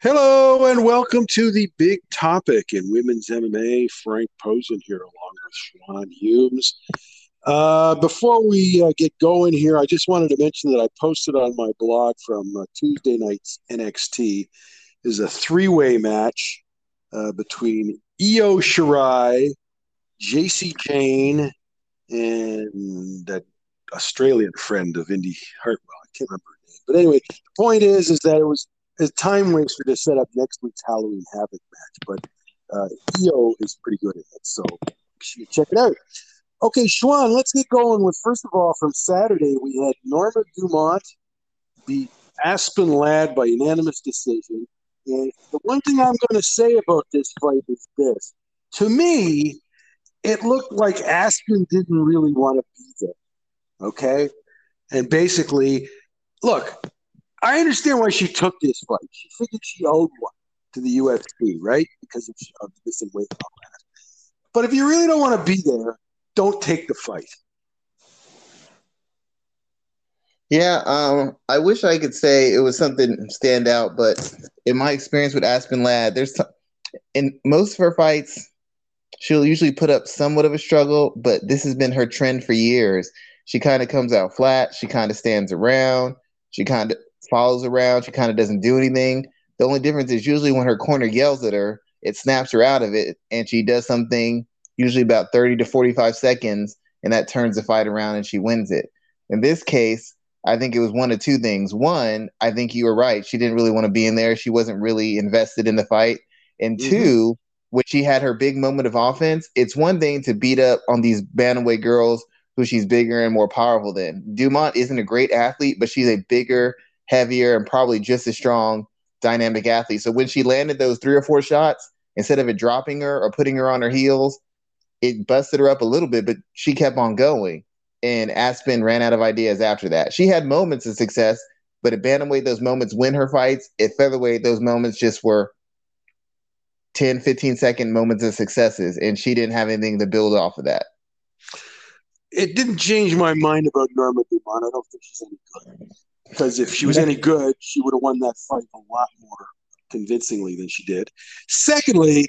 Hello and welcome to the big topic in women's MMA. Frank Posen here along with Sean Humes. Uh, before we uh, get going here, I just wanted to mention that I posted on my blog from uh, Tuesday night's NXT is a three-way match uh, between Io Shirai, Jacy Jayne, and that Australian friend of Indi Hartwell. I can't remember her name, but anyway, the point is, is that it was a time waster to set up next week's Halloween Havoc match, but uh, Io is pretty good at it, so you check it out. Okay, Schwan, let's get going with first of all from Saturday we had Norma Dumont beat Aspen Ladd by unanimous decision. And the one thing I'm going to say about this fight is this: to me, it looked like Aspen didn't really want to be there. Okay, and basically, look, I understand why she took this fight. She figured she owed one to the UFC, right? Because of, of missing weight and. But if you really don't want to be there, don't take the fight. Yeah, um, I wish I could say it was something stand out, but in my experience with Aspen Ladd, there's t- in most of her fights, she'll usually put up somewhat of a struggle, but this has been her trend for years. She kind of comes out flat. She kind of stands around. She kind of follows around. She kind of doesn't do anything. The only difference is usually when her corner yells at her, it snaps her out of it, and she does something usually about 30 to 45 seconds, and that turns the fight around and she wins it. In this case, I think it was one of two things. One, I think you were right. She didn't really want to be in there. She wasn't really invested in the fight. And mm-hmm. two, when she had her big moment of offense, it's one thing to beat up on these bantamweight girls who she's bigger and more powerful than. Dumont isn't a great athlete, but she's a bigger, heavier, and probably just as strong dynamic athlete. So when she landed those three or four shots, instead of it dropping her or putting her on her heels, it busted her up a little bit, but she kept on going. And Aspen ran out of ideas after that. She had moments of success, but at bantamweight, those moments win her fights. At featherweight, those moments just were 10, 15 second moments of successes, and she didn't have anything to build off of that. It didn't change my mind about Norma Dumont. I don't think she's any good. Because if she was any good, she would have won that fight a lot more convincingly than she did. Secondly,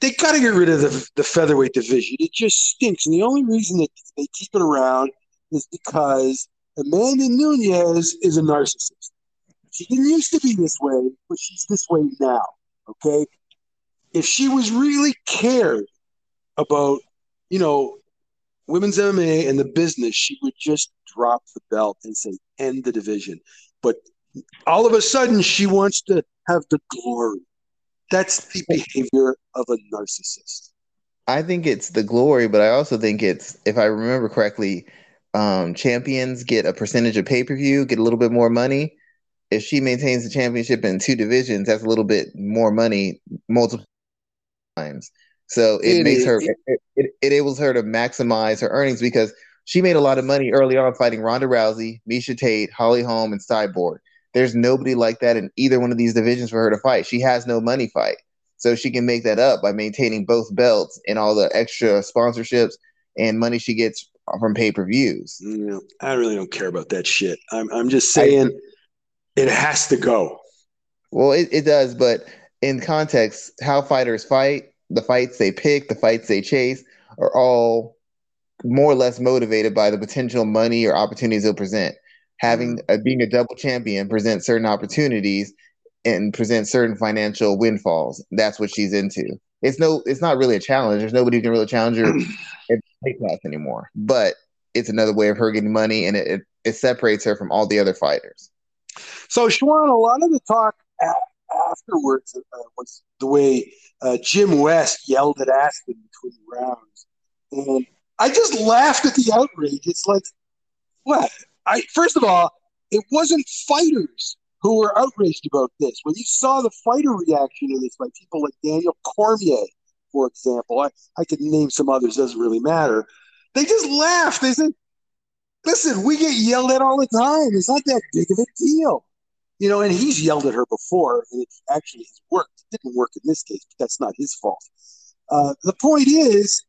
they got to get rid of the, the featherweight division. It just stinks. And the only reason that they keep it around is because Amanda Nunes is a narcissist. She didn't used to be this way, but she's this way now. Okay. If she was really cared about, you know, women's MMA and the business, she would just drop the belt and say, end the division. But all of a sudden, she wants to have the glory. That's the behavior of a narcissist. I think it's the glory, but I also think it's, if I remember correctly, um, champions get a percentage of pay per view, get a little bit more money. If she maintains the championship in two divisions, that's a little bit more money multiple times. So it, it makes is. her, it, it, it enables her to maximize her earnings because she made a lot of money early on fighting Ronda Rousey, Miesha Tate, Holly Holm, and Cyborg. There's nobody like that in either one of these divisions for her to fight. She has no money fight. So she can make that up by maintaining both belts and all the extra sponsorships and money she gets from pay per views. Yeah, I really don't care about that shit. I'm, I'm just saying I, it has to go. Well, it, it does, but in context, how fighters fight, the fights they pick, the fights they chase are all more or less motivated by the potential money or opportunities they'll present having mm-hmm. a, being a double champion presents certain opportunities and presents certain financial windfalls. That's what she's into. It's no, it's not really a challenge. There's nobody who can really challenge her in weight class anymore. But it's another way of her getting money, and it, it, it separates her from all the other fighters. So, Sean, a lot of the talk afterwards uh, was the way uh, Jim West yelled at Aspen between rounds, and I just laughed at the outrage. It's like, what? I first of all, it wasn't fighters who were outraged about this. When you saw the fighter reaction to this by people like Daniel Cormier, for example, I, I could name some others, doesn't really matter. They just laughed. They said, listen, we get yelled at all the time. It's not that big of a deal. You know, and he's yelled at her before, and it actually has worked. Didn't work in this case, but that's not his fault. Uh, the point is,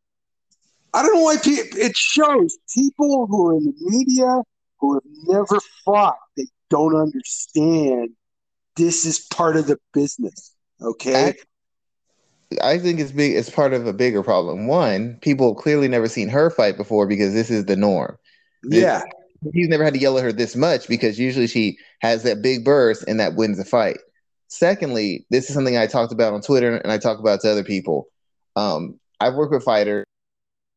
I don't know why people, it shows people who are in the media who have never fought, they don't understand this is part of the business. Okay. I, I think it's big. It's part of a bigger problem. One, people clearly never seen her fight before because this is the norm. Yeah. He's never had to yell at her this much because usually she has that big burst and that wins the fight. Secondly, this is something I talked about on Twitter and I talk about to other people. Um, I've worked with fighters,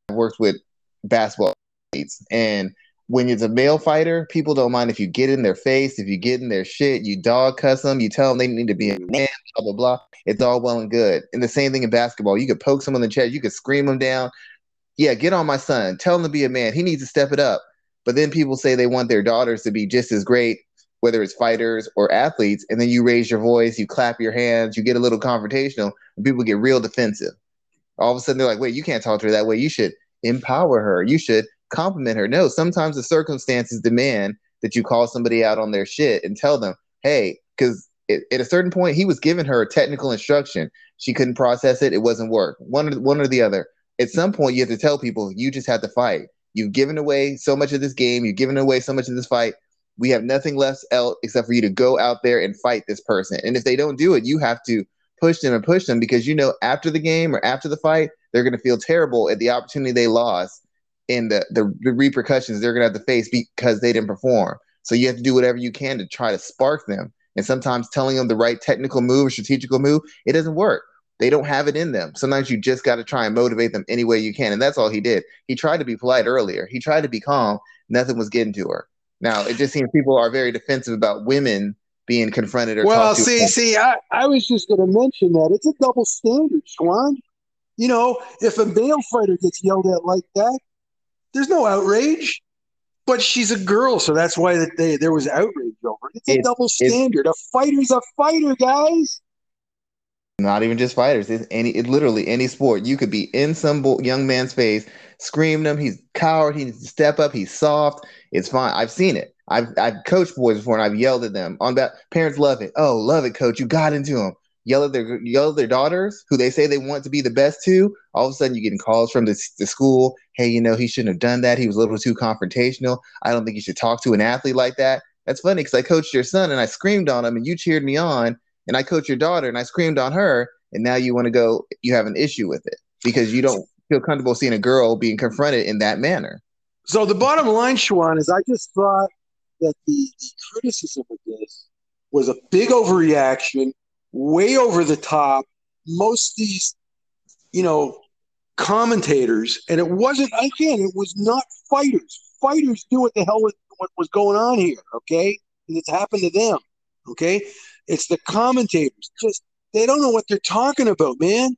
I've worked with basketball athletes, and when it's a male fighter, people don't mind if you get in their face, if you get in their shit, you dog cuss them, you tell them they need to be a man, blah blah blah. It's all well and good. And the same thing in basketball, you could poke someone in the chest, you could scream them down. Yeah, get on my son, tell him to be a man. He needs to step it up. But then people say they want their daughters to be just as great, whether it's fighters or athletes, and then you raise your voice, you clap your hands, you get a little confrontational, and people get real defensive. All of a sudden, they're like, "Wait, you can't talk to her that way. You should empower her. You should compliment her." No, sometimes the circumstances demand that you call somebody out on their shit and tell them, "Hey," because at a certain point, he was giving her technical instruction. She couldn't process it. It wasn't work. One or one or the other. At some point, you have to tell people you just have to fight. You've given away so much of this game. You've given away so much of this fight. We have nothing left else except for you to go out there and fight this person. And if they don't do it, you have to push them and push them because you know after the game or after the fight, they're going to feel terrible at the opportunity they lost and the, the, the repercussions they're going to have to face because they didn't perform. So you have to do whatever you can to try to spark them. And sometimes telling them the right technical move or strategical move, it doesn't work. They don't have it in them. Sometimes you just got to try and motivate them any way you can. And that's all he did. He tried to be polite earlier. He tried to be calm. Nothing was getting to her. Now it just seems people are very defensive about women being confronted or well see see I, I was just going to mention that. It's a double standard Schwan you know if a male fighter gets yelled at like that there's no outrage. But she's a girl so that's why that they, there was outrage over it. It's a it's, double standard. A fighter's a fighter guys not even just fighters it's any it literally any sport you could be in some young man's face screaming him he's coward he needs to step up he's soft it's fine i've seen it I've I've coached boys before and I've yelled at them on that. Parents love it. Oh, love it, coach. You got into them. Yell at their yell at their daughters who they say they want to be the best to. All of a sudden, you're getting calls from the, the school. Hey, you know he shouldn't have done that. He was a little too confrontational. I don't think you should talk to an athlete like that. That's funny because I coached your son and I screamed on him and you cheered me on. And I coached your daughter and I screamed on her. And now you want to go. You have an issue with it because you don't feel comfortable seeing a girl being confronted in that manner. So the bottom line, Schwan, is I just thought that the, the criticism of this was a big overreaction, way over the top. Most of these, you know, commentators, and it wasn't again, it was not fighters. Fighters knew what the hell was, what was going on here, okay? And it's happened to them, okay? It's the commentators. Just they don't know what they're talking about, man.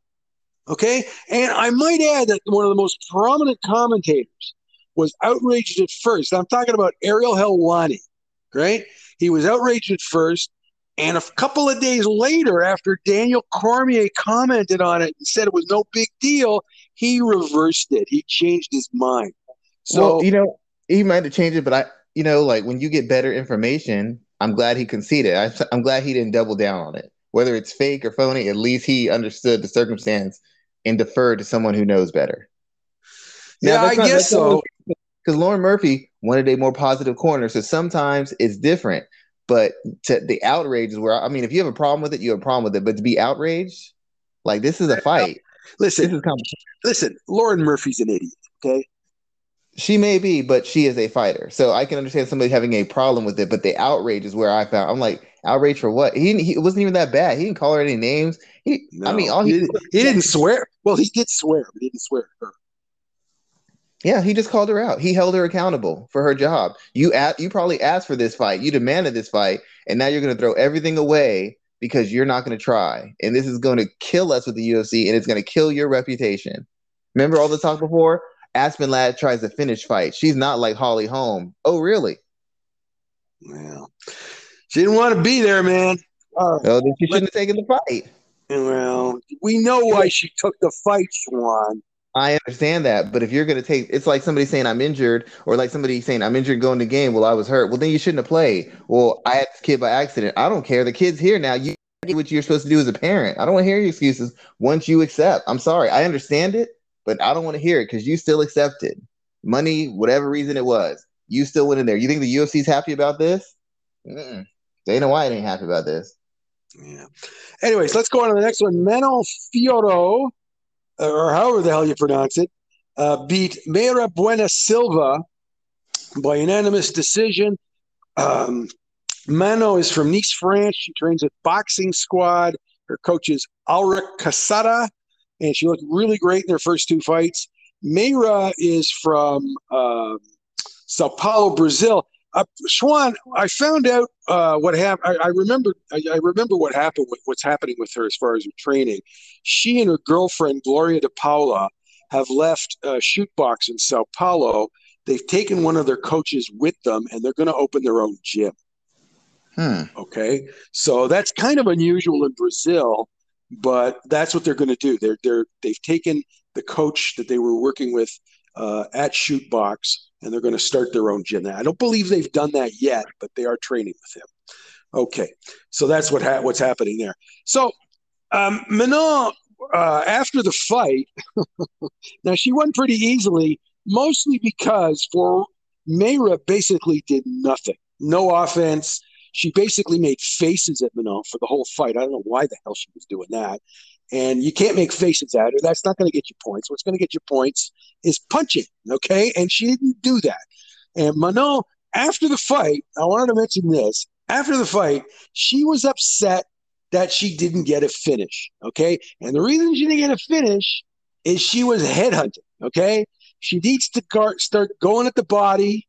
Okay? And I might add that one of the most prominent commentators was outraged at first. I'm talking about Ariel Helwani, right? He was outraged at first. And a couple of days later, after Daniel Cormier commented on it and said it was no big deal, he reversed it. He changed his mind. So, well, you know, he might have changed it, but I, you know, like when you get better information, I'm glad he conceded. I, I'm glad he didn't double down on it. Whether it's fake or phony, at least he understood the circumstance and deferred to someone who knows better. Now, yeah, I not, guess so because Lauren Murphy wanted a more positive corner. So sometimes it's different. But to, the outrage is where I mean, if you have a problem with it, you have a problem with it. But to be outraged, like this is a fight. Listen, this is listen. Lauren Murphy's an idiot. Okay, she may be, but she is a fighter. So I can understand somebody having a problem with it. But the outrage is where I found. I'm like, outrage for what? He, he it wasn't even that bad. He didn't call her any names. He, no, I mean, all he, he, did, he didn't swear. Well, he did swear, but he didn't swear at her. Yeah, he just called her out. He held her accountable for her job. You at, you probably asked for this fight. You demanded this fight, and now you're going to throw everything away because you're not going to try. And this is going to kill us with the UFC, and it's going to kill your reputation. Remember all the talk before? Aspen Ladd tries to finish fight. She's not like Holly Holm. Oh, really? Well, she didn't want to be there, man. Uh, well, then she shouldn't have taken the fight. Well, we know why she took the fight, Schwan. I understand that, but if you're going to take, it's like somebody saying I'm injured, or like somebody saying I'm injured going to game. Well, I was hurt. Well, then you shouldn't have played. Well, I had this kid by accident. I don't care. The kid's here now. You do what you're supposed to do as a parent. I don't want to hear your excuses once you accept. I'm sorry. I understand it, but I don't want to hear it because you still accepted money, whatever reason it was. You still went in there. You think the UFC's happy about this? Mm-mm. Dana White ain't happy about this. Yeah. Anyways, let's go on to the next one. Manon Fiorot, or however the hell you pronounce it, uh, beat Mayra Bueno Silva by unanimous decision. Um, Mano is from Nice, France. She trains at Boxing Squad. Her coach is Ulrich Casada, and she looked really great in their first two fights. Mayra is from uh, Sao Paulo, Brazil. Uh, Schwan, I found out uh, what happened. I, I, remember. I, I, remember what happened. With, what's happening with her as far as her training. She and her girlfriend Gloria de Paula have left uh, Chute Boxe in Sao Paulo. They've taken one of their coaches with them, and they're going to open their own gym. Hmm. Okay, so that's kind of unusual in Brazil, but that's what they're going to do. They're they're they've taken the coach that they were working with uh, at Chute Boxe, and they're going to start their own gym. I don't believe they've done that yet, but they are training with him. Okay, so that's what ha- what's happening there. So um, Manon, uh, after the fight, now she won pretty easily, mostly because for Mayra basically did nothing, no offense. She basically made faces at Manon for the whole fight. I don't know why the hell she was doing that and you can't make faces at her. That's not going to get you points. What's going to get you points is punching. Okay, and she didn't do that. And Manon, after the fight, I wanted to mention this. After the fight, she was upset that she didn't get a finish. Okay, and the reason she didn't get a finish is she was headhunting. Okay, she needs to start going at the body.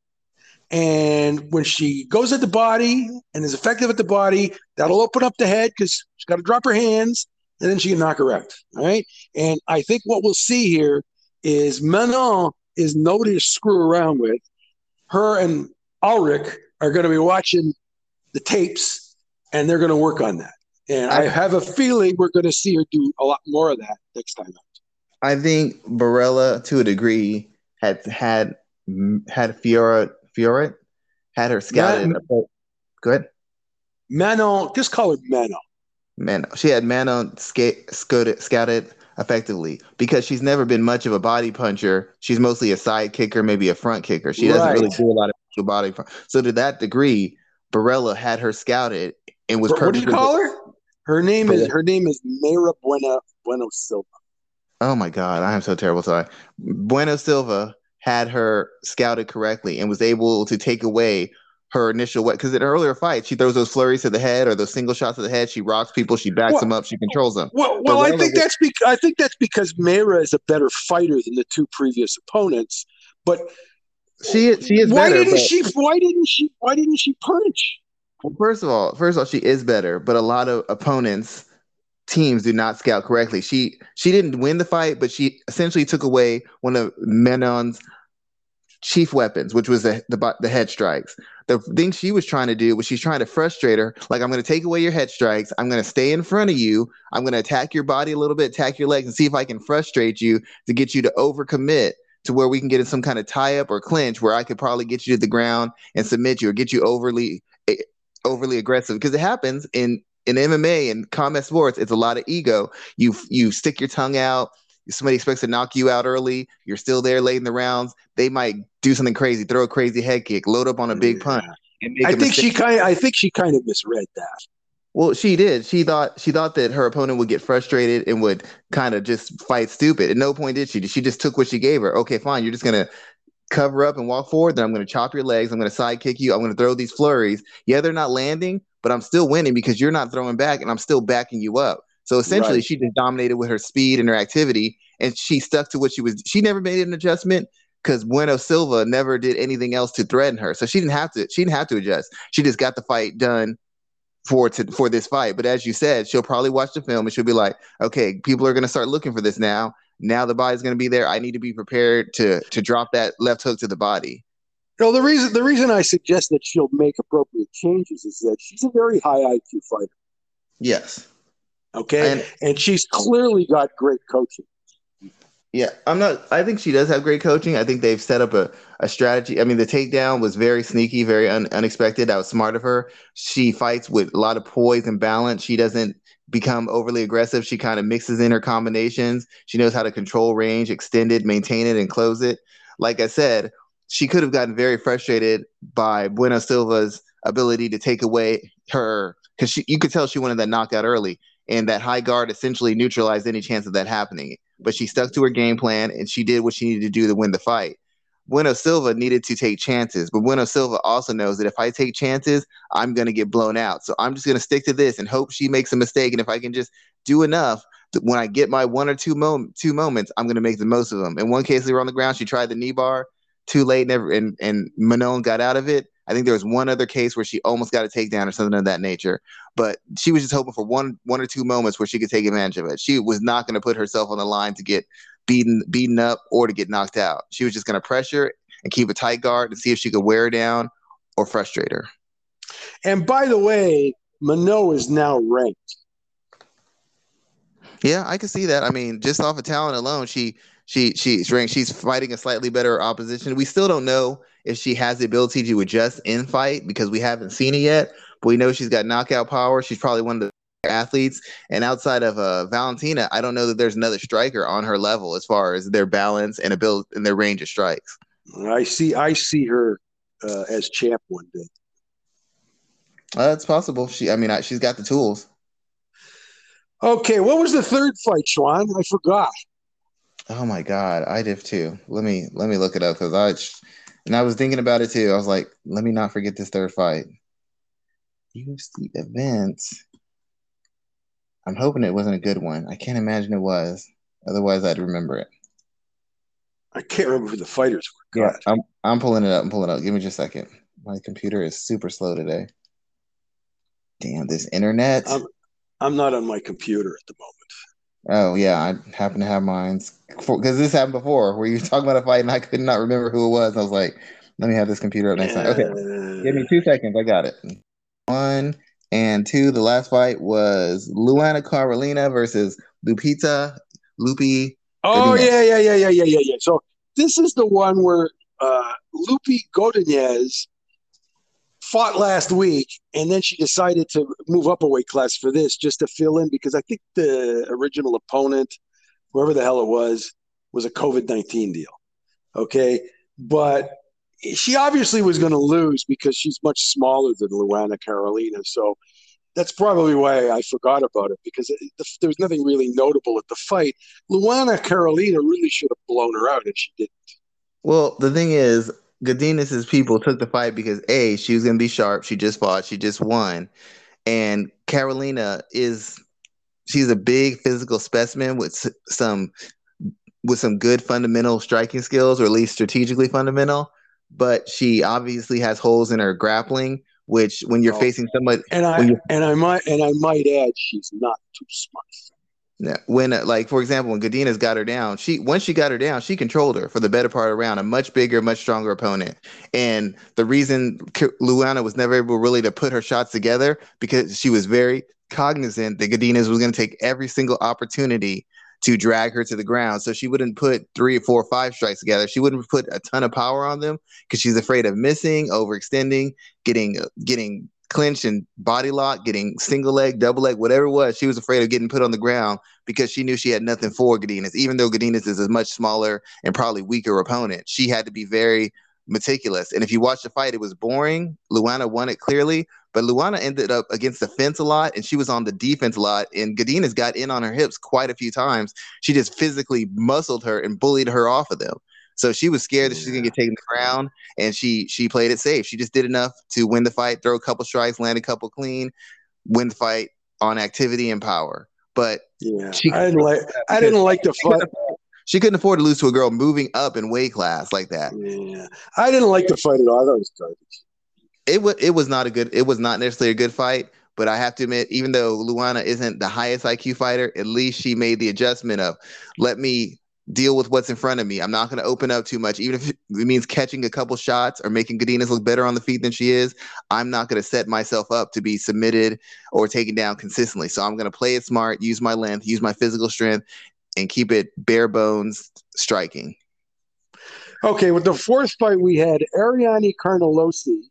And when she goes at the body and is effective at the body, that'll open up the head because she's got to drop her hands and then she can knock her out. All right. And I think what we'll see here is Manon is nobody to screw around with. Her and Ulrich are going to be watching the tapes and they're going to work on that. And I, I have a feeling we're going to see her do a lot more of that next time. I think Barella, to a degree, had had had Fiora Fiora had her scouted. Man, Go ahead. Manon, just call her Manon. Man, she had Manon skate, scouted, scouted effectively because she's never been much of a body puncher. She's mostly a side kicker, maybe a front kicker. She doesn't right. really do a lot of body. So to that degree, Barella had her scouted and was. What do you call her? Her name is her name is Mayra Buena Bueno Silva. Oh my God, I am so terrible. Sorry, Bueno Silva had her scouted correctly and was able to take away her initial what because in earlier fights she throws those flurries to the head or those single shots to the head. She rocks people, she backs well, them up, she controls them. Well, well, I think that's because I think that's because Mayra is a better fighter than the two previous opponents. But she she is. Why better, didn't but, she? Why didn't she? Why didn't she punch? Well, first of all, first of all, she is better, but a lot of opponents teams do not scout correctly. She she didn't win the fight, but she essentially took away one of Manon's chief weapons, which was the, the the head strikes. The thing she was trying to do was she's trying to frustrate her. Like I'm going to take away your head strikes. I'm going to stay in front of you. I'm going to attack your body a little bit, attack your legs, and see if I can frustrate you to get you to overcommit to where we can get in some kind of tie up or clinch where I could probably get you to the ground and submit you or get you overly eh, overly aggressive because it happens in in MMA and combat sports. It's a lot of ego. You you stick your tongue out somebody expects to knock you out early, you're still there late in the rounds, they might do something crazy, throw a crazy head kick, load up on a big punch. I think she kind. Of, I think she kind of misread that. Well, she did. She thought she thought that her opponent would get frustrated and would kind of just fight stupid. At no point did she. She just took what she gave her. Okay, fine. You're just gonna cover up and walk forward. Then I'm gonna chop your legs. I'm gonna side kick you. I'm gonna throw these flurries. Yeah, they're not landing, but I'm still winning because you're not throwing back, and I'm still backing you up. So essentially, right. she just dominated with her speed and her activity, and she stuck to what she was. She never made an adjustment because Bueno Silva never did anything else to threaten her, so she didn't have to. She didn't have to adjust. She just got the fight done for to, for this fight. But as you said, she'll probably watch the film and she'll be like, "Okay, people are going to start looking for this now. Now the body's going to be there. I need to be prepared to to drop that left hook to the body." No, the reason the reason I suggest that she'll make appropriate changes is that she's a very high IQ fighter. Yes. Okay. And, and she's clearly got great coaching. Yeah, I'm not. I think she does have great coaching. I think they've set up a, a strategy. I mean, the takedown was very sneaky, very un, unexpected. That was smart of her. She fights with a lot of poise and balance. She doesn't become overly aggressive. She kind of mixes in her combinations. She knows how to control range, extend it, maintain it, and close it. Like I said, she could have gotten very frustrated by Bueno Silva's ability to take away her because you could tell she wanted that knockout early, and that high guard essentially neutralized any chance of that happening. But she stuck to her game plan and she did what she needed to do to win the fight. Bueno Silva needed to take chances, but Bueno Silva also knows that if I take chances, I'm going to get blown out. So I'm just going to stick to this and hope she makes a mistake. And if I can just do enough, when I get my one or two, mom- two moments, I'm going to make the most of them. In one case, they were on the ground. She tried the knee bar too late, never, and, and Manon got out of it. I think there was one other case where she almost got a takedown or something of that nature, but she was just hoping for one one or two moments where she could take advantage of it. She was not going to put herself on the line to get beaten beaten up or to get knocked out. She was just going to pressure and keep a tight guard and see if she could wear her down or frustrate her. And by the way, Manon is now ranked. Yeah, I can see that. I mean, just off of talent alone, she she she's ranked. She's fighting a slightly better opposition. We still don't know if she has the ability to adjust in fight because we haven't seen it yet. But we know she's got knockout power. She's probably one of the athletes. And outside of uh, Valentina, I don't know that there's another striker on her level as far as their balance and ability and their range of strikes. I see. I see her uh, as champ one day. Uh, it's possible. She. I mean, I, she's got the tools. Okay, what was the third fight, Schwan? I forgot. Oh my god, I did too. Let me let me look it up because I and I was thinking about it too. I was like, let me not forget this third fight. UFC events. I'm hoping it wasn't a good one. I can't imagine it was. Otherwise, I'd remember it. I can't remember who the fighters were. God. Yeah, I'm I'm pulling it up. I'm pulling it up. Give me just a second. My computer is super slow today. Damn, this internet. I'm, I'm not on my computer at the moment. Oh yeah, I happen to have mine because this happened before where you were talking about a fight and I could not remember who it was. I was like, let me have this computer up next time. Okay, give me two seconds. I got it. One and two. The last fight was Luana Carolina versus Lupita Lupi. Oh yeah, yeah, yeah, yeah, yeah, yeah, yeah. So this is the one where uh, Lupi Godinez fought last week, and then she decided to move up a weight class for this just to fill in because I think the original opponent, whoever the hell it was, was a COVID 19 deal. Okay. But she obviously was going to lose because she's much smaller than Luana Carolina. So that's probably why I forgot about it because it, the, there was nothing really notable at the fight. Luana Carolina really should have blown her out, and she didn't. Well, the thing is, Godinez's people took the fight because a she was going to be sharp. She just fought. She just won, and Carolina is she's a big physical specimen with some with some good fundamental striking skills, or at least strategically fundamental. But she obviously has holes in her grappling, which when you're oh. facing somebody, and I and I might and I might add, she's not too smart. When uh, like for example, when Godinez got her down, she once she got her down, she controlled her for the better part of the round. A much bigger, much stronger opponent, and the reason Luana was never able really to put her shots together because she was very cognizant that Godinez was going to take every single opportunity to drag her to the ground. So she wouldn't put three, four, five strikes together. She wouldn't put a ton of power on them because she's afraid of missing, overextending, getting getting clinch and body lock, getting single leg, double leg, whatever it was, she was afraid of getting put on the ground because she knew she had nothing for Godinez. Even though Godinez is a much smaller and probably weaker opponent, she had to be very meticulous. And if you watch the fight, it was boring. Luana won it clearly, but Luana ended up against the fence a lot and she was on the defense a lot. And Godinez got in on her hips quite a few times. She just physically muscled her and bullied her off of them. So she was scared that she's gonna get taken to the ground, and she she played it safe. She just did enough to win the fight, throw a couple strikes, land a couple clean, win the fight on activity and power. But yeah, she I didn't like I didn't like the fight. She couldn't afford to lose to a girl moving up in weight class like that. Yeah, I didn't like the fight at all. I thought it was garbage. It was it was not a good. It was not necessarily a good fight. But I have to admit, even though Luana isn't the highest IQ fighter, at least she made the adjustment of let me deal with what's in front of me. I'm not going to open up too much, even if it means catching a couple shots or making Godinez look better on the feet than she is. I'm not going to set myself up to be submitted or taken down consistently. So I'm going to play it smart, use my length, use my physical strength, and keep it bare bones striking. Okay, with the fourth fight we had, Ariane Carnelossi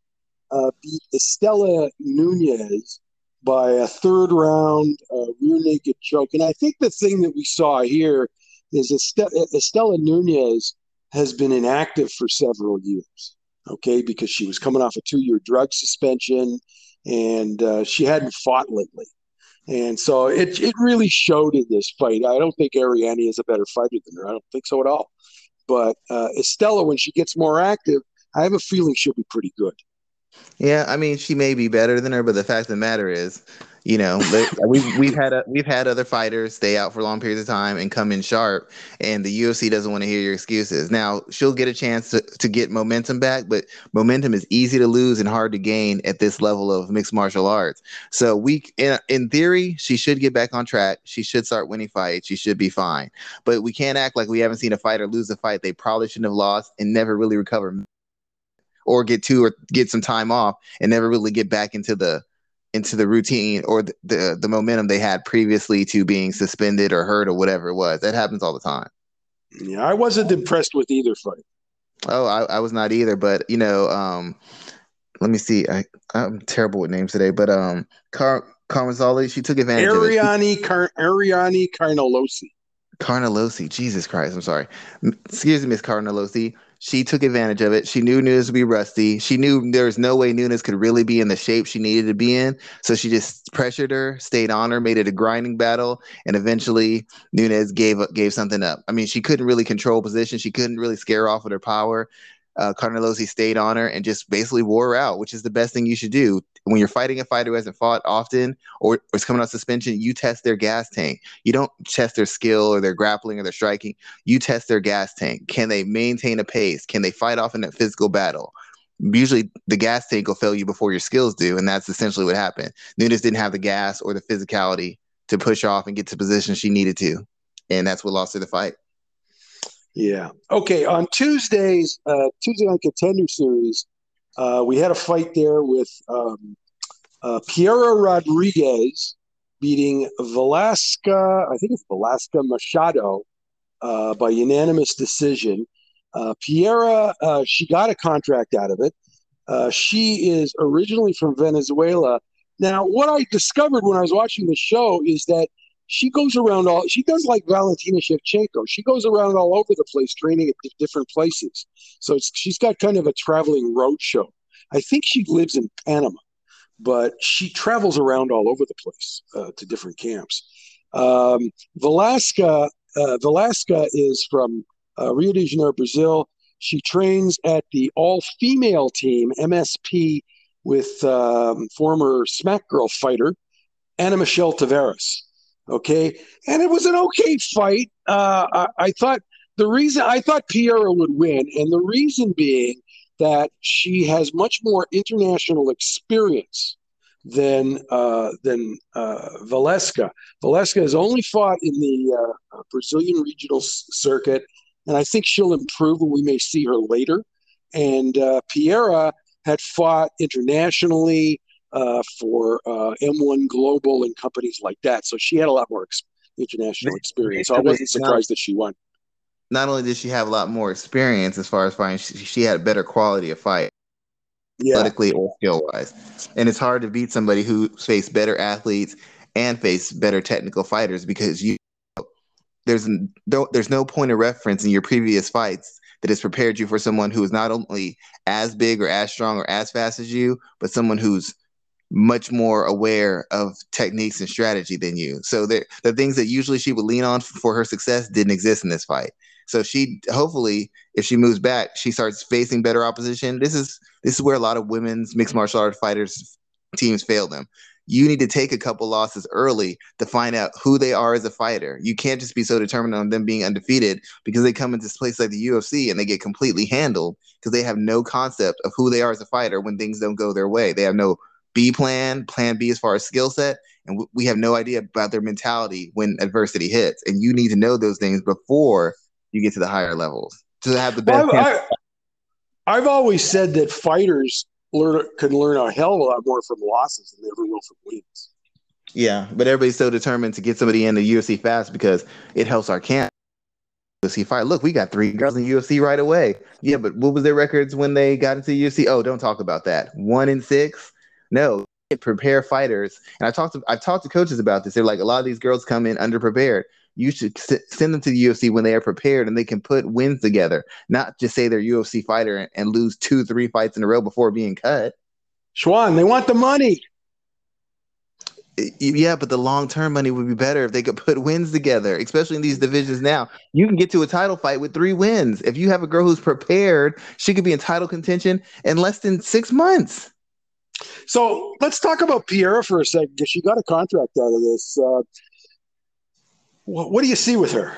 uh, beat Istela Nunes by a third round uh, rear naked choke. And I think the thing that we saw here is Istela Nunes has been inactive for several years. Okay, because she was coming off a two-year drug suspension. and uh, she hadn't fought lately. And so it it really showed in this fight. I don't think Ariane is a better fighter than her. I don't think so at all. But uh, Estella, when she gets more active, I have a feeling she'll be pretty good. Yeah, I mean, she may be better than her, but the fact of the matter is, you know, we've we've had a, we've had other fighters stay out for long periods of time and come in sharp, and the UFC doesn't want to hear your excuses. Now she'll get a chance to, to get momentum back, but momentum is easy to lose and hard to gain at this level of mixed martial arts. So we, in, in theory, she should get back on track. She should start winning fights. She should be fine. But we can't act like we haven't seen a fighter lose a fight they probably shouldn't have lost and never really recover or get two or get some time off and never really get back into the into the routine or the, the, the momentum they had previously to being suspended or hurt or whatever it was. That happens all the time. Yeah, I wasn't impressed with either fight. Oh, I, I was not either. But you know, um, let me see. I I'm terrible with names today, but um, Car Carmazali, she took advantage Ariane of it. Car- Ariane Carnelossi. Carnelossi, Jesus Christ, I'm sorry. Excuse me, Miss Carnelossi. She took advantage of it. She knew Nunes would be rusty. She knew there was no way Nunes could really be in the shape she needed to be in. So she just pressured her, stayed on her, made it a grinding battle, and eventually Nunes gave gave something up. I mean, she couldn't really control position. She couldn't really scare off with her power uh, Carnelossi stayed on her and just basically wore her out, which is the best thing you should do. When you're fighting a fighter who hasn't fought often or, is coming off suspension, you test their gas tank. You don't test their skill or their grappling or their striking. You test their gas tank. Can they maintain a pace? Can they fight off in a physical battle? Usually, the gas tank will fail you before your skills do, and that's essentially what happened. Nunes didn't have the gas or the physicality to push off and get to position she needed to, and that's what lost her the fight. Yeah. Okay. On Tuesdays, uh, Tuesday night contender series, uh, we had a fight there with um, uh, Piera Rodriguez beating Valesca. I think it's Valesca Machado uh, by unanimous decision. Uh, Piera, uh, she got a contract out of it. Uh, she is originally from Venezuela. Now, what I discovered when I was watching the show is that she goes around all she does like Valentina Shevchenko. She goes around all over the place training at different places. So she's got kind of a traveling road show. I think she lives in Panama, but she travels around all over the place uh, to different camps. Um, Valesca, uh, Valesca is from uh, Rio de Janeiro, Brazil. She trains at the all-female team MSP with um, former Smack Girl fighter Ana Michelle Tavares. Okay, and it was an okay fight. Uh, I, I thought the reason I thought Piera would win, and the reason being that she has much more international experience than uh, than uh, Valesca. Valesca has only fought in the uh, Brazilian regional circuit, and I think she'll improve, and we may see her later. And uh, Piera had fought internationally uh, for uh, M1 Global and companies like that. So she had a lot more ex- international experience. So I wasn't surprised that she won. Not only did she have a lot more experience as far as fighting, she, she had a better quality of fight, yeah. athletically or skill wise. And it's hard to beat somebody who faced better athletes and face better technical fighters because you there's no, there's no point of reference in your previous fights that has prepared you for someone who is not only as big or as strong or as fast as you, but someone who's much more aware of techniques and strategy than you. So the the things that usually she would lean on for her success didn't exist in this fight. So she hopefully, if she moves back, she starts facing better opposition. This is this is where a lot of women's mixed martial arts fighters teams fail them. You need to take a couple losses early to find out who they are as a fighter. You can't just be so determined on them being undefeated because they come into this place like the UFC and they get completely handled because they have no concept of who they are as a fighter when things don't go their way. They have no B plan, plan B as far as skill set, and we have no idea about their mentality when adversity hits. And you need to know those things before you get to the higher levels to have the best. Well, I've, I, have always said that fighters learn can learn a hell of a lot more from losses than they ever will from wins. Yeah, but everybody's so determined to get somebody in the UFC fast because it helps our camp. UFC fight. Look, we got three girls in UFC right away. Yeah, but what was their records when they got into the UFC? Oh, don't talk about that. One in six. No, prepare fighters. And I talked to I've talked to coaches about this. They're like a lot of these girls come in underprepared. You should s- send them to the UFC when they are prepared and they can put wins together, not just say they're UFC fighter and, and lose two, three fights in a row before being cut. Schwan, they want the money. Yeah, but the long term money would be better if they could put wins together, especially in these divisions now. You can get to a title fight with three wins. If you have a girl who's prepared, she could be in title contention in less than six months. So let's talk about Piera for a second because she got a contract out of this. Uh, what, what do you see with her?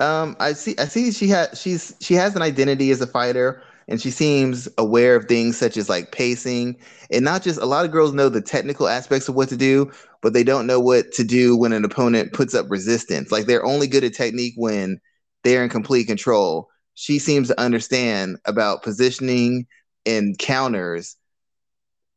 Um, I see. I see. She has. She's. She has an identity as a fighter, and she seems aware of things such as like pacing, and not just. A lot of girls know the technical aspects of what to do, but they don't know what to do when an opponent puts up resistance. Like they're only good at technique when they're in complete control. She seems to understand about positioning and counters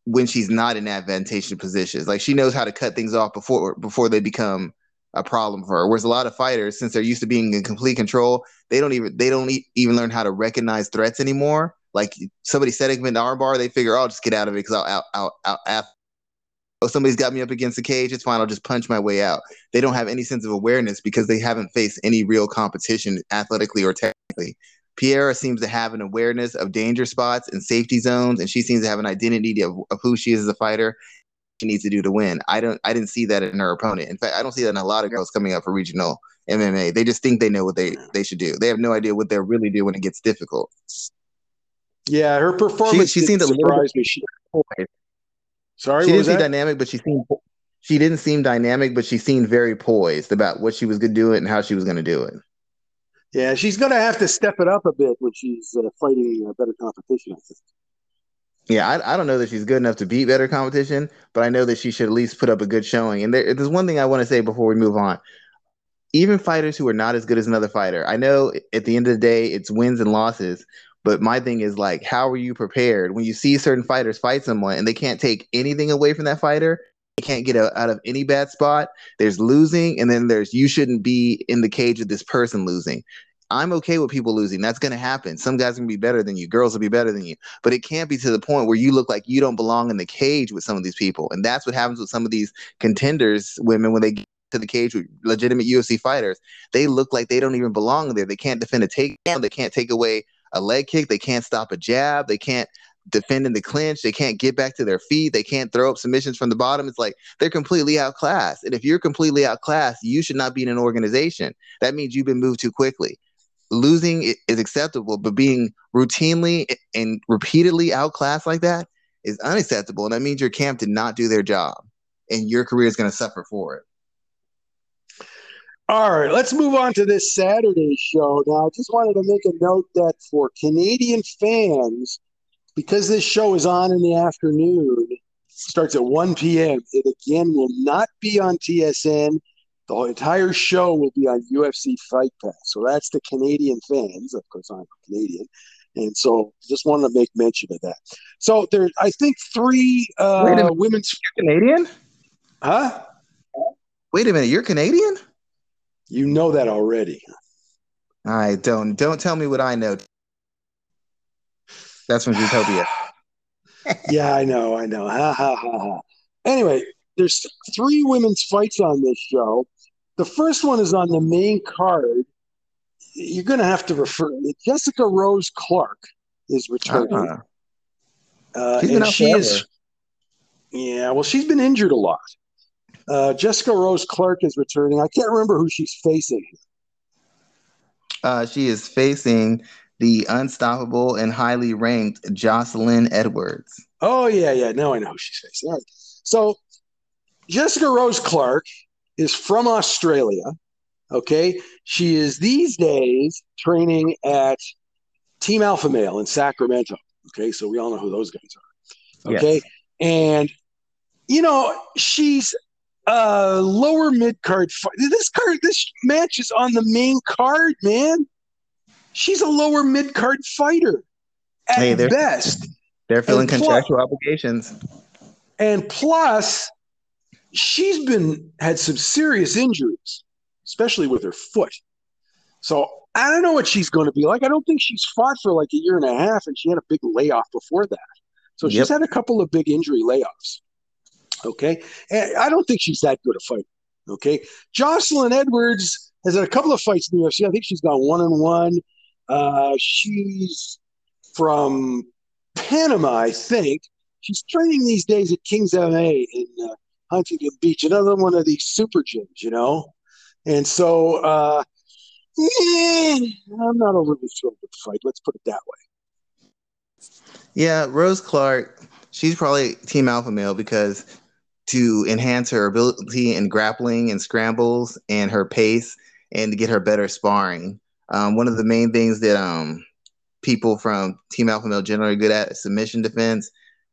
when she's not in advantageous positions. Like she knows how to cut things off before before they become a problem for her. Whereas a lot of fighters, since they're used to being in complete control, they don't even they don't even learn how to recognize threats anymore. Like somebody setting them in the armbar, they figure, oh, I'll just get out of it because I'll out out out. out. Oh, somebody's got me up against the cage. It's fine. I'll just punch my way out. They don't have any sense of awareness because they haven't faced any real competition athletically or technically. Piera seems to have an awareness of danger spots and safety zones, and she seems to have an identity of, of who she is as a fighter she needs to do to win. I don't I didn't see that in her opponent. In fact, I don't see that in a lot of girls coming up for regional MMA. They just think they know what they they should do. They have no idea what they really do when it gets difficult. Yeah, her performance she, she seemed to surprise me. She, Sorry, she didn't seem dynamic, but she seemed she didn't seem dynamic, but she seemed very poised about what she was going to do it and how she was going to do it. Yeah, she's going to have to step it up a bit when she's uh, fighting a better competition. I think. Yeah, I, I don't know that she's good enough to beat better competition, but I know that she should at least put up a good showing. And there, there's one thing I want to say before we move on. Even fighters who are not as good as another fighter, I know at the end of the day, it's wins and losses. But my thing is like, how are you prepared when you see certain fighters fight someone and they can't take anything away from that fighter? Can't get out of any bad spot. There's losing, and then there's you shouldn't be in the cage of this person losing. I'm okay with people losing. That's going to happen. Some guys to be better than you. Girls will be better than you. But it can't be to the point where you look like you don't belong in the cage with some of these people. And that's what happens with some of these contenders women when they get to the cage with legitimate UFC fighters. They look like they don't even belong there. They can't defend a takedown. They can't take away a leg kick. They can't stop a jab. They can't defend in the clinch. They can't get back to their feet. They can't throw up submissions from the bottom. It's like they're completely outclassed. And if you're completely outclassed, you should not be in an organization. That means you've been moved too quickly losing is acceptable, but being routinely and repeatedly outclassed like that is unacceptable. And that means your camp did not do their job, and your career is going to suffer for it. All right, let's move on to this Saturday show. Now, I just wanted to make a note that for Canadian fans, because this show is on in the afternoon, starts at 1 p.m., it again will not be on TSN the entire show will be on UFC Fight Pass. So that's the Canadian fans. Of course, I'm Canadian. And so just wanted to make mention of that. So there, I think three uh, Wait a minute. women's. You're Canadian? Huh? Wait a minute. You're Canadian? You know that already. I don't. Don't tell me what I know. That's from Zootopia. yeah, I know. I know. Ha ha ha ha. Anyway, there's three women's fights on this show. The first one is on the main card. You're going to have to refer. Jessica Rose Clark is returning. Uh-huh. Uh, and she forever. is. Yeah, well, she's been injured a lot. Uh, Jessica Rose Clark is returning. I can't remember who she's facing. Uh, she is facing the unstoppable and highly ranked Jocelyn Edwards. Oh yeah, yeah. Now I know who she's facing. All right. So Jessica Rose Clark is from Australia. Okay. She is these days training at Team Alpha Male in Sacramento. Okay. So we all know who those guys are. Okay. Yes. And, you know, she's a lower mid card. This card, this match is on the main card, man. She's a lower mid card fighter at hey, they're, best. They're filling contractual obligations. And plus, she's been had some serious injuries, especially with her foot. So I don't know what she's going to be like. I don't think she's fought for like a year and a half, and she had a big layoff before that. So she's had a couple of big injury layoffs. Okay, and I don't think she's that good a fighter. Okay, Jocelyn Edwards has had a couple of fights in the UFC. I think she's got one and one. Uh, she's from Panama, I think. she's training these days at King's MMA in uh, Huntington Beach, another one of these super gyms, you know. And so, uh, yeah, I'm not overly thrilled with the fight. Let's put it that way. Yeah, Rose Clark, she's probably team alpha male because to enhance her ability in grappling and scrambles and her pace and to get her better sparring. Um, one of the main things that um, people from Team Alpha Male generally good at is submission defense,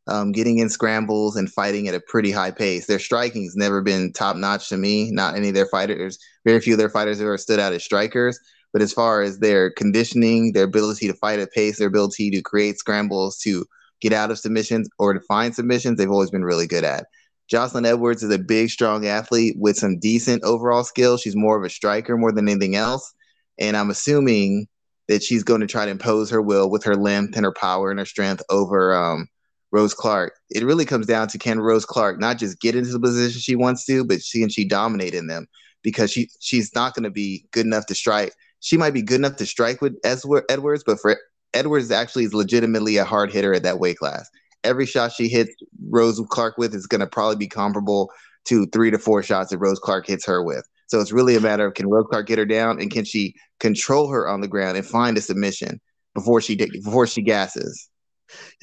um, getting in scrambles and fighting at a pretty high pace. Their striking's never been top notch to me. Not any of their fighters. Very few of their fighters ever stood out as strikers. But as far as their conditioning, their ability to fight at pace, their ability to create scrambles, to get out of submissions or to find submissions, they've always been really good at. Jocelyn Edwards is a big, strong athlete with some decent overall skills. She's more of a striker more than anything else. And I'm assuming that she's going to try to impose her will with her length and her power and her strength over um, Rose Clark. It really comes down to can Rose Clark not just get into the position she wants to, but she can she dominate in them because she she's not going to be good enough to strike. She might be good enough to strike with Edwards, but for Edwards actually is legitimately a hard hitter at that weight class every shot she hits Rose Clark with is going to probably be comparable to three to four shots that Rose Clark hits her with. So it's really a matter of can Rose Clark get her down and can she control her on the ground and find a submission before she before she gasses.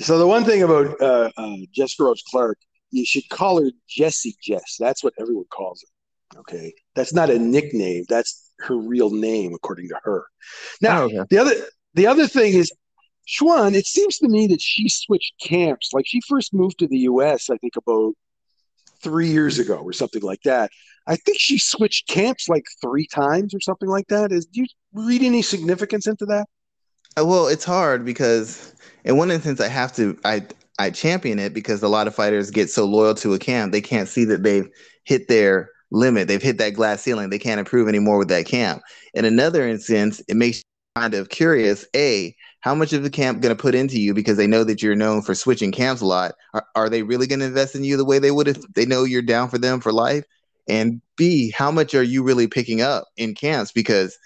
So the one thing about uh, uh, Jessica Rose Clark, you should call her Jessie Jess. That's what everyone calls her. Okay, that's not a nickname. That's her real name, according to her. Now, oh, okay. the other the other thing is, Schwan, it seems to me that she switched camps. Like she first moved to the US, I think about three years ago or something like that. I think she switched camps like three times or something like that. Is do you read any significance into that? Uh, well, it's hard because in one instance I have to I I champion it because a lot of fighters get so loyal to a camp they can't see that they've hit their limit. They've hit that glass ceiling. They can't improve anymore with that camp. In another instance, it makes kind of curious. A, how much of the camp going to put into you because they know that you're known for switching camps a lot? Are, are they really going to invest in you the way they would if they know you're down for them for life? And B, how much are you really picking up in camps because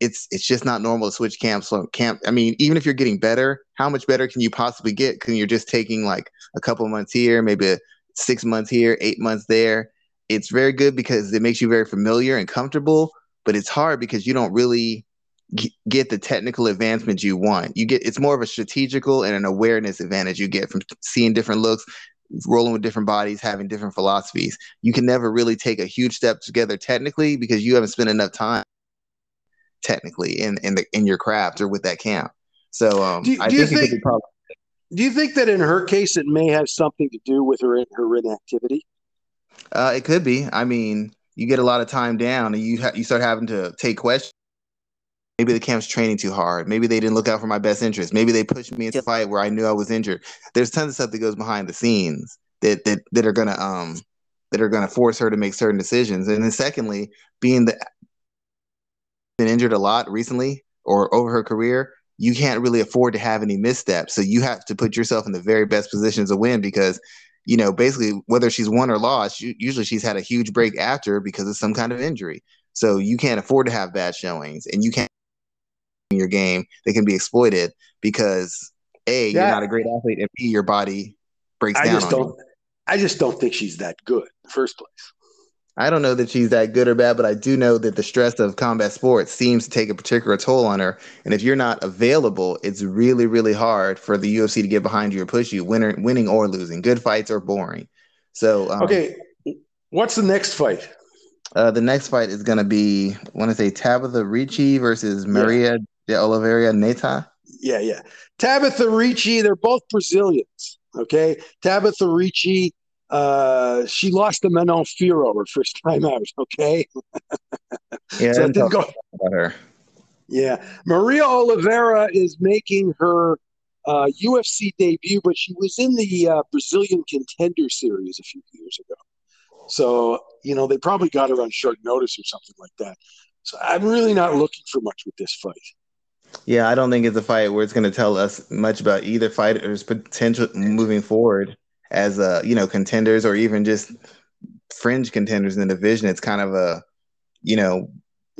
it's it's just not normal to switch camps from camp. I mean, even if you're getting better, how much better can you possibly get? Can you're just taking like a couple months here, maybe six months here, eight months there. It's very good because it makes you very familiar and comfortable, but it's hard because you don't really get the technical advancement you want. You get it's more of a strategical and an awareness advantage you get from seeing different looks, rolling with different bodies, having different philosophies. You can never really take a huge step together technically because you haven't spent enough time technically in in the in your craft or with that camp. So um, do, do I think, think it probably- Do you think that in her case it may have something to do with her in her inactivity? Uh, it could be. I mean, you get a lot of time down, and you ha- you start having to take questions Maybe the camp's training too hard. Maybe they didn't look out for my best interest. Maybe they pushed me into a fight where I knew I was injured. There's tons of stuff that goes behind the scenes that that that are gonna um that are gonna force her to make certain decisions. And then secondly, being the been injured a lot recently or over her career, you can't really afford to have any missteps. So you have to put yourself in the very best positions to win because you know, basically whether she's won or lost, usually she's had a huge break after because of some kind of injury. So you can't afford to have bad showings and you can't your game that can be exploited because a you're not a great athlete and b your body breaks I down. Just don't, you. I just don't think she's that good in the first place. I don't know that she's that good or bad, but I do know that the stress of combat sports seems to take a particular toll on her. And if you're not available, it's really, really hard for the UFC to get behind you or push you, winner, winning or losing. Good fights are boring. So um, okay, what's the next fight? Uh, the next fight is going to be, I want to say Tabatha Ricci versus Maria De Oliveira Neta. Yeah, yeah. Tabatha Ricci, they're both Brazilians. Okay. Tabatha Ricci, uh, she lost to Manon Fiorot her first time out. Okay. yeah, so didn't go about her. Yeah. Maria Oliveira is making her uh, UFC debut, but she was in the uh, Brazilian Contender Series a few years ago. So, you know, they probably got her on short notice or something like that. So I'm really not looking for much with this fight. Yeah, I don't think it's a fight where it's going to tell us much about either fighter's potential moving forward as uh, you know, contenders or even just fringe contenders in the division. It's kind of a, you know,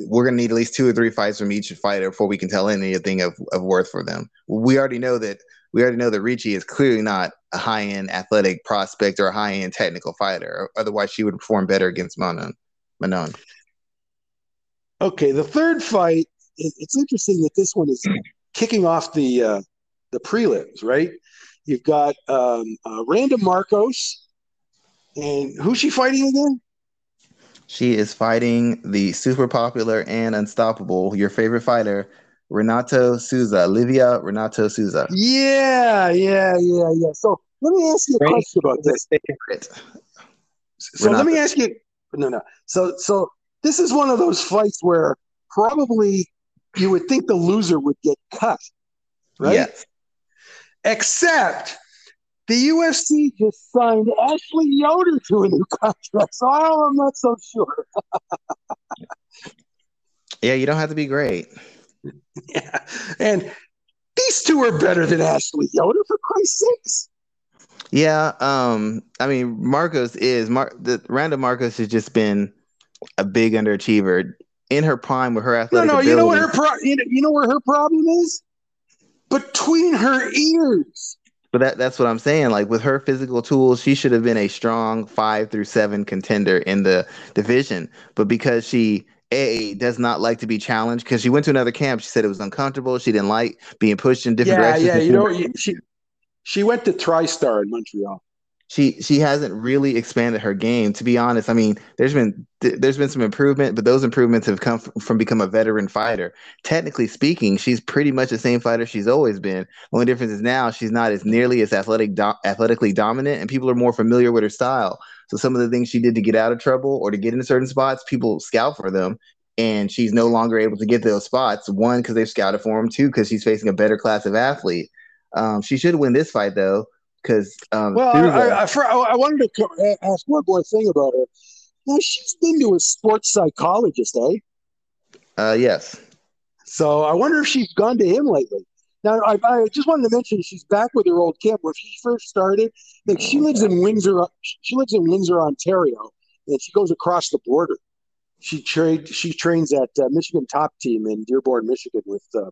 we're going to need at least two or three fights from each fighter before we can tell anything of, of worth for them. We already know that we already know that Ricci is clearly not a high end athletic prospect or a high end technical fighter. Otherwise, she would perform better against Manon. Manon. Okay, the third fight. It's interesting that this one is kicking off the uh, the prelims, right? You've got um, uh, Randa Markos, and who's she fighting again? She is fighting the super popular and unstoppable, your favorite fighter, Renata Souza, Livia Renata Souza. Yeah, yeah, yeah, yeah. So let me ask you a question about this. Favorite. So Renata. let me ask you. No, no. So, so this is one of those fights where probably you would think the loser would get cut, right? Yes. Except the UFC just signed Ashley Yoder to a new contract, so I'm not so sure. yeah, you don't have to be great. yeah, and these two are better than Ashley Yoder for Christ's sakes. Yeah, um, I mean, Markos is Mar- the Randa Markos has just been a big underachiever in her prime with her athletic. No, no, ability. you know what her pro- you know, you know where her problem is between her ears. But that that's what I'm saying. Like with her physical tools, she should have been a strong five through seven contender in the division. But because she a does not like to be challenged, because she went to another camp, she said it was uncomfortable. She didn't like being pushed in different yeah, directions. Yeah, you know, she she went to TriStar in Montreal she she hasn't really expanded her game. To be honest, I mean, there's been there's been some improvement, but those improvements have come from become a veteran fighter. Technically speaking, she's pretty much the same fighter she's always been. Only difference is now she's not as nearly as athletic do- athletically dominant, and people are more familiar with her style. So some of the things she did to get out of trouble or to get into certain spots, people scout for them. And she's no longer able to get those spots. One, because they've scouted for him. Two, because she's facing a better class of athlete. Um, she should win this fight though because um, well, I, I, I, I, wanted to ask one more thing about her. Now she's been to a sports psychologist, eh? Uh, yes. So I wonder if she's gone to him lately. Now I, I just wanted to mention she's back with her old camp where she first started. Like she oh, lives in Windsor. She lives in Windsor, Ontario, and she goes across the border. She trade. She trains at uh, Michigan Top Team in Dearborn, Michigan, with uh,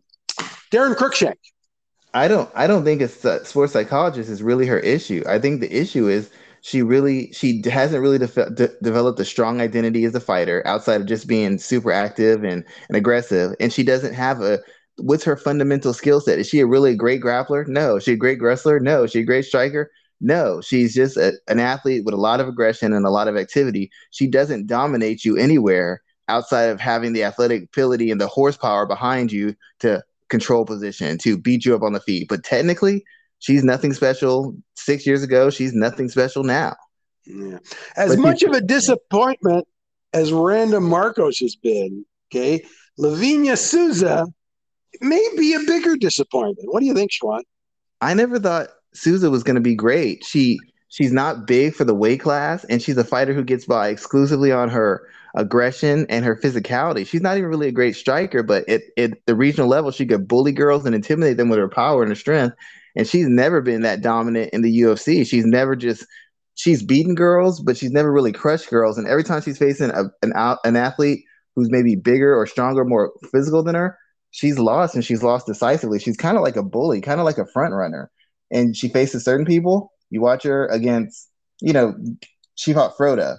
Daron Cruikshank. I don't I don't think uh, sports psychologist is really her issue. I think the issue is she really she hasn't really de- developed a strong identity as a fighter outside of just being super active and, and aggressive and she doesn't have a what's her fundamental skill set? Is she a really great grappler? No. Is she a great wrestler? No. Is she a great striker? No. She's just a, an athlete with a lot of aggression and a lot of activity. She doesn't dominate you anywhere outside of having the athletic ability and the horsepower behind you to control position to beat you up on the feet. But technically, she's nothing special. Six years ago, she's nothing special now. Yeah. As but much of a disappointment as Randa Markos has been, okay, Lavinia Souza may be a bigger disappointment. What do you think, Schwan? I never thought Souza was going to be great. She she's not big for the weight class, and she's a fighter who gets by exclusively on her aggression and her physicality. She's not even really a great striker, but at, the regional level, she could bully girls and intimidate them with her power and her strength. And she's never been that dominant in the UFC. She's never just she's beaten girls, but she's never really crushed girls. And every time she's facing a, an an athlete who's maybe bigger or stronger, more physical than her, she's lost and she's lost decisively. She's kind of like a bully, kind of like a front runner. And she faces certain people. You watch her against, you know, she fought Frota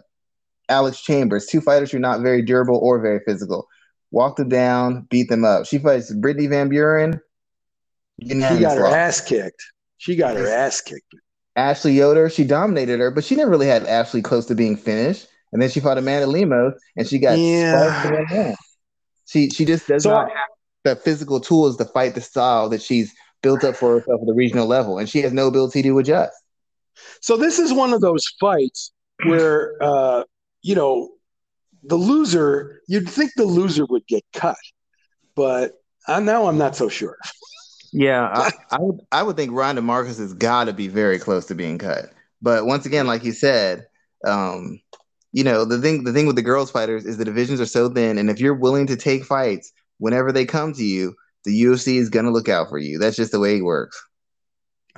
Alex Chambers, two fighters who are not very durable or very physical. Walked them down, beat them up. She fights Brittany Van Buren. She got her ass kicked. She got her ass kicked. Ashley Yoder, she dominated her, but she never really had Ashley close to being finished. And then she fought Amanda Lemos, and she got yeah. She she just does so, not have the physical tools to fight the style that she's built up for herself at the regional level, and she has no ability to adjust. So this is one of those fights where uh, you know, the loser, you'd think the loser would get cut, but I, now I'm not so sure. Yeah, I, I, would I would think Randa Markos has got to be very close to being cut. But once again, like you said, um, you know the thing the thing with the girls fighters is the divisions are so thin, and if you're willing to take fights whenever they come to you, the UFC is gonna look out for you. That's just the way it works.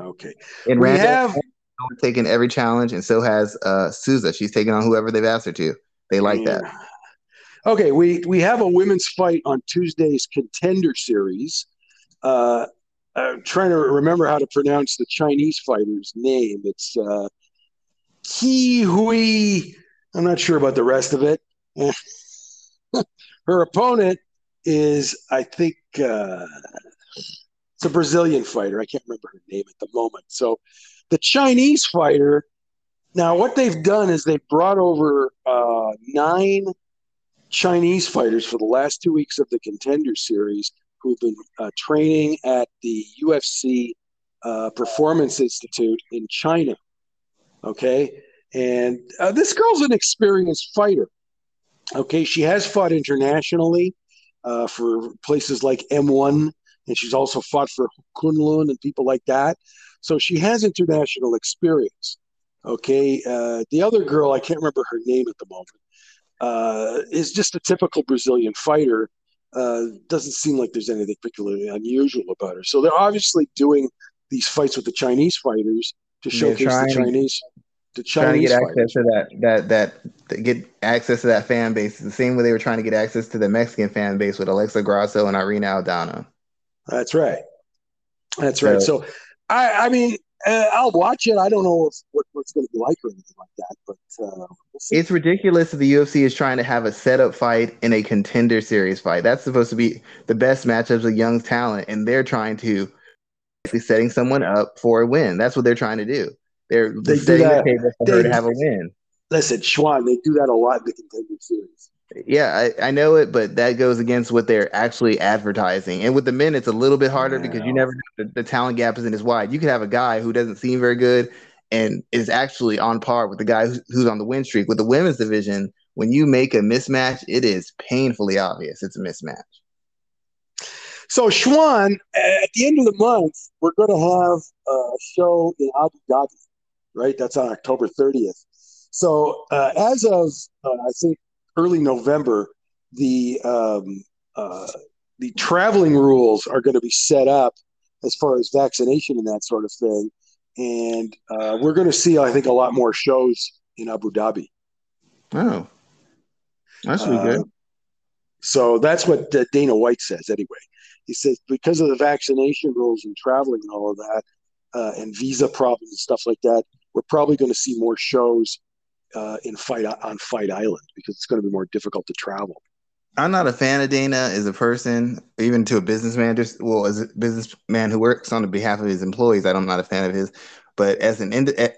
Okay, and we Randa, have taken every challenge, and so has uh, Souza. She's taken on whoever they've asked her to. They like that. Okay, we we have a women's fight on Tuesday's Contender Series. Uh, I'm trying to remember how to pronounce the Chinese fighter's name. It's uh, Ki Hui. I'm not sure about the rest of it. Her opponent is, I think, uh, it's a Brazilian fighter. I can't remember her name at the moment. So the Chinese fighter. Now, what they've done is they've brought over uh, nine Chinese fighters for the last two weeks of the Contender Series who've been uh, training at the UFC uh, Performance Institute in China. Okay. And uh, this girl's an experienced fighter. Okay. She has fought internationally uh, for places like M1, and she's also fought for Kunlun and people like that. So she has international experience. Okay. Uh, the other girl, I can't remember her name at the moment, uh, is just a typical Brazilian fighter uh, doesn't seem like there's anything particularly unusual about her. So they're obviously doing these fights with the Chinese fighters to showcase the Chinese. The Chinese trying to get fighters. access to that, that that get access to that fan base the same way they were trying to get access to the Mexican fan base with Alexa Grasso and Irene Aldana. That's right. That's so, right. So, I I mean, uh, I'll watch it. I don't know if, what, what's going to be like or anything like that, but uh, we'll it's ridiculous that the UFC is trying to have a setup fight in a contender series fight. That's supposed to be the best matchups of young talent, and they're trying to basically setting someone up for a win. That's what they're trying to do. They're they setting the table for they, her to have a win. Listen, Schwan, they do that a lot in the contender series. Yeah, I, I, know it, but that goes against what they're actually advertising. And with the men, it's a little bit harder yeah. because you never the, the, talent gap isn't as wide. You could have a guy who doesn't seem very good and is actually on par with the guy who's, who's on the win streak. With the women's division, when you make a mismatch, it is painfully obvious it's a mismatch. So, Schwan, at the end of the month, we're going to have a show in Abu Dhabi, right? That's on October 30th. So, uh, as of uh, I think early November, the um, uh, the traveling rules are going to be set up as far as vaccination and that sort of thing, and uh, we're going to see, I think, a lot more shows in Abu Dhabi. Oh, that's really good. Uh, so that's what Dana White says, anyway. He says because of the vaccination rules and traveling and all of that, uh, and visa problems and stuff like that, we're probably going to see more shows uh, in fight on Fight Island because it's going to be more difficult to travel. I'm not a fan of Dana as a person, even to a businessman. Just well, as a businessman who works on behalf of his employees, I'm not a fan of his. But as an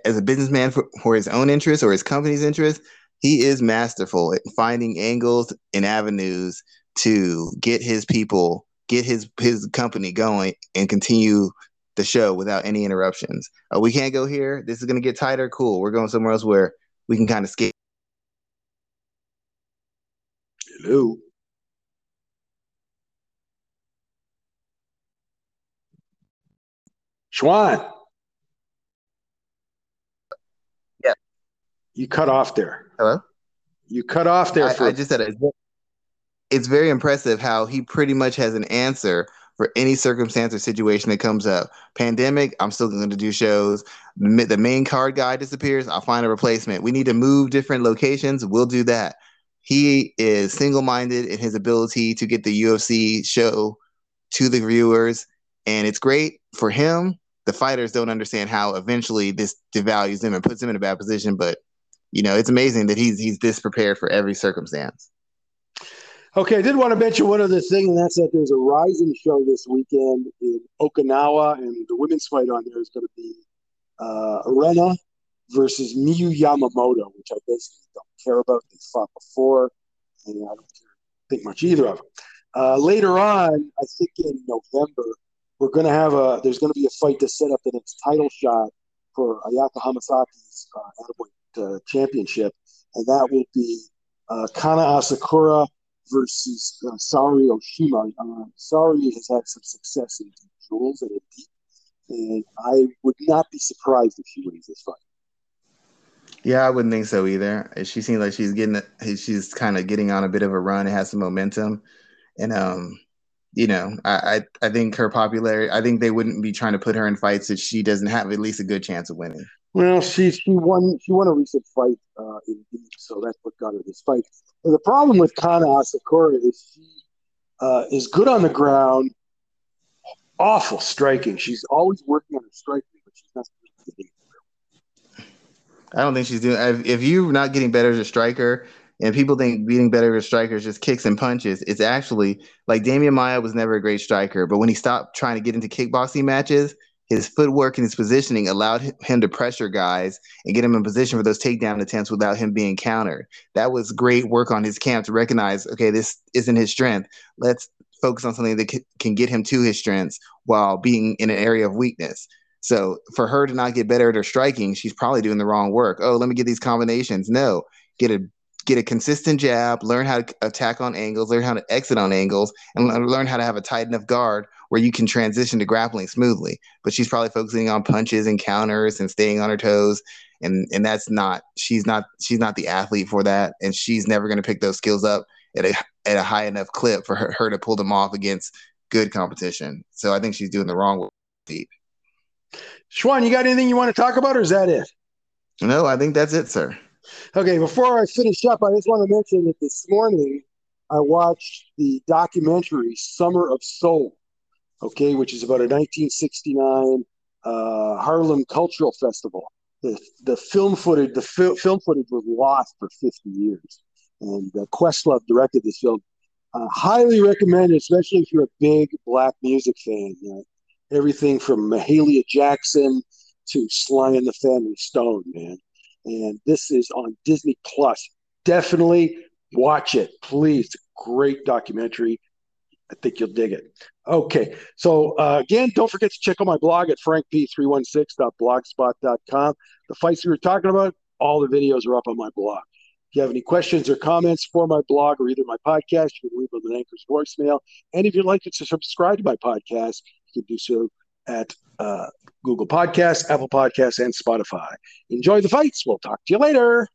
as a businessman for, for his own interest or his company's interest, he is masterful at finding angles and avenues to get his people, get his his company going, and continue the show without any interruptions. Uh, we can't go here. This is going to get tighter. Cool. We're going somewhere else where we can kind of skip. Hello. Schwan. Yeah. You cut off there. Hello? You cut off there. I, for... I just said it. It's very impressive how he pretty much has an answer for any circumstance or situation that comes up. Pandemic, I'm still going to do shows. The main card guy disappears, I'll find a replacement. We need to move different locations, we'll do that. He is single minded in his ability to get the UFC show to the viewers, and it's great for him. The fighters don't understand how eventually this devalues them and puts them in a bad position, but you know, it's amazing that he's he's this prepared for every circumstance. Okay, I did want to mention one other thing, and that's that there's a Rizin show this weekend in Okinawa, and the women's fight on there is going to be uh, Arena versus Miyu Yamamoto, which I basically don't care about. They fought before, and I don't care, think much either of them. Uh, later on, I think in November, we're going to have a. There's going to be a fight to set up the next title shot for Ayaka Hamasaki's uh, uh, championship, and that will be uh, Kana Asakura versus uh, Saori Oshima. Uh, Saori has had some success in duels and deep, and I would not be surprised if she wins this fight. Yeah, I wouldn't think so either. She seems like she's getting, she's kind of getting on a bit of a run. It has some momentum, and um, you know, I, I, I think her popularity. I think they wouldn't be trying to put her in fights that she doesn't have at least a good chance of winning. Well, she she won she won a recent fight, uh, in, so that's what got her this fight. The problem with Kana Asakura is she uh, is good on the ground, awful striking. She's always working on her striking, but she's not. I don't think she's doing. If you're not getting better as a striker, and people think beating better as strikers just kicks and punches, it's actually like Demian Maia was never a great striker, but when he stopped trying to get into kickboxing matches, his footwork and his positioning allowed him to pressure guys and get him in position for those takedown attempts without him being countered. That was great work on his camp to recognize, okay, this isn't his strength. Let's focus on something that can get him to his strengths while being in an area of weakness. So for her to not get better at her striking, she's probably doing the wrong work. Oh, let me get these combinations. No, get a get a consistent jab, learn how to attack on angles, learn how to exit on angles, and learn how to have a tight enough guard where you can transition to grappling smoothly. But she's probably focusing on punches and counters and staying on her toes. And and that's not she's not she's not the athlete for that. And she's never gonna pick those skills up at a at a high enough clip for her, her to pull them off against good competition. So I think she's doing the wrong way. Schwan, you got anything you want to talk about, or is that it? No, I think that's it, sir. Okay, before I finish up, I just want to mention that this morning I watched the documentary Summer of Soul okay, which is about a 1969 uh, Harlem Cultural Festival. The, the film footage the fi- film footage was lost for 50 years, and uh, Questlove directed this film. Uh, highly recommend, especially if you're a big black music fan. You know, everything from Mahalia Jackson to Sly and the Family Stone, man. And this is on Disney Plus. Definitely watch it, please. Great documentary. I think you'll dig it. Okay. So, uh, again, don't forget to check out my blog at frankp316.blogspot.com. The fights we were talking about, all the videos are up on my blog. If you have any questions or comments for my blog or either my podcast, you can leave them in Anchor's voicemail. And if you'd like to subscribe to my podcast, you can do so at uh, Google Podcasts, Apple Podcasts, and Spotify. Enjoy the fights. We'll talk to you later.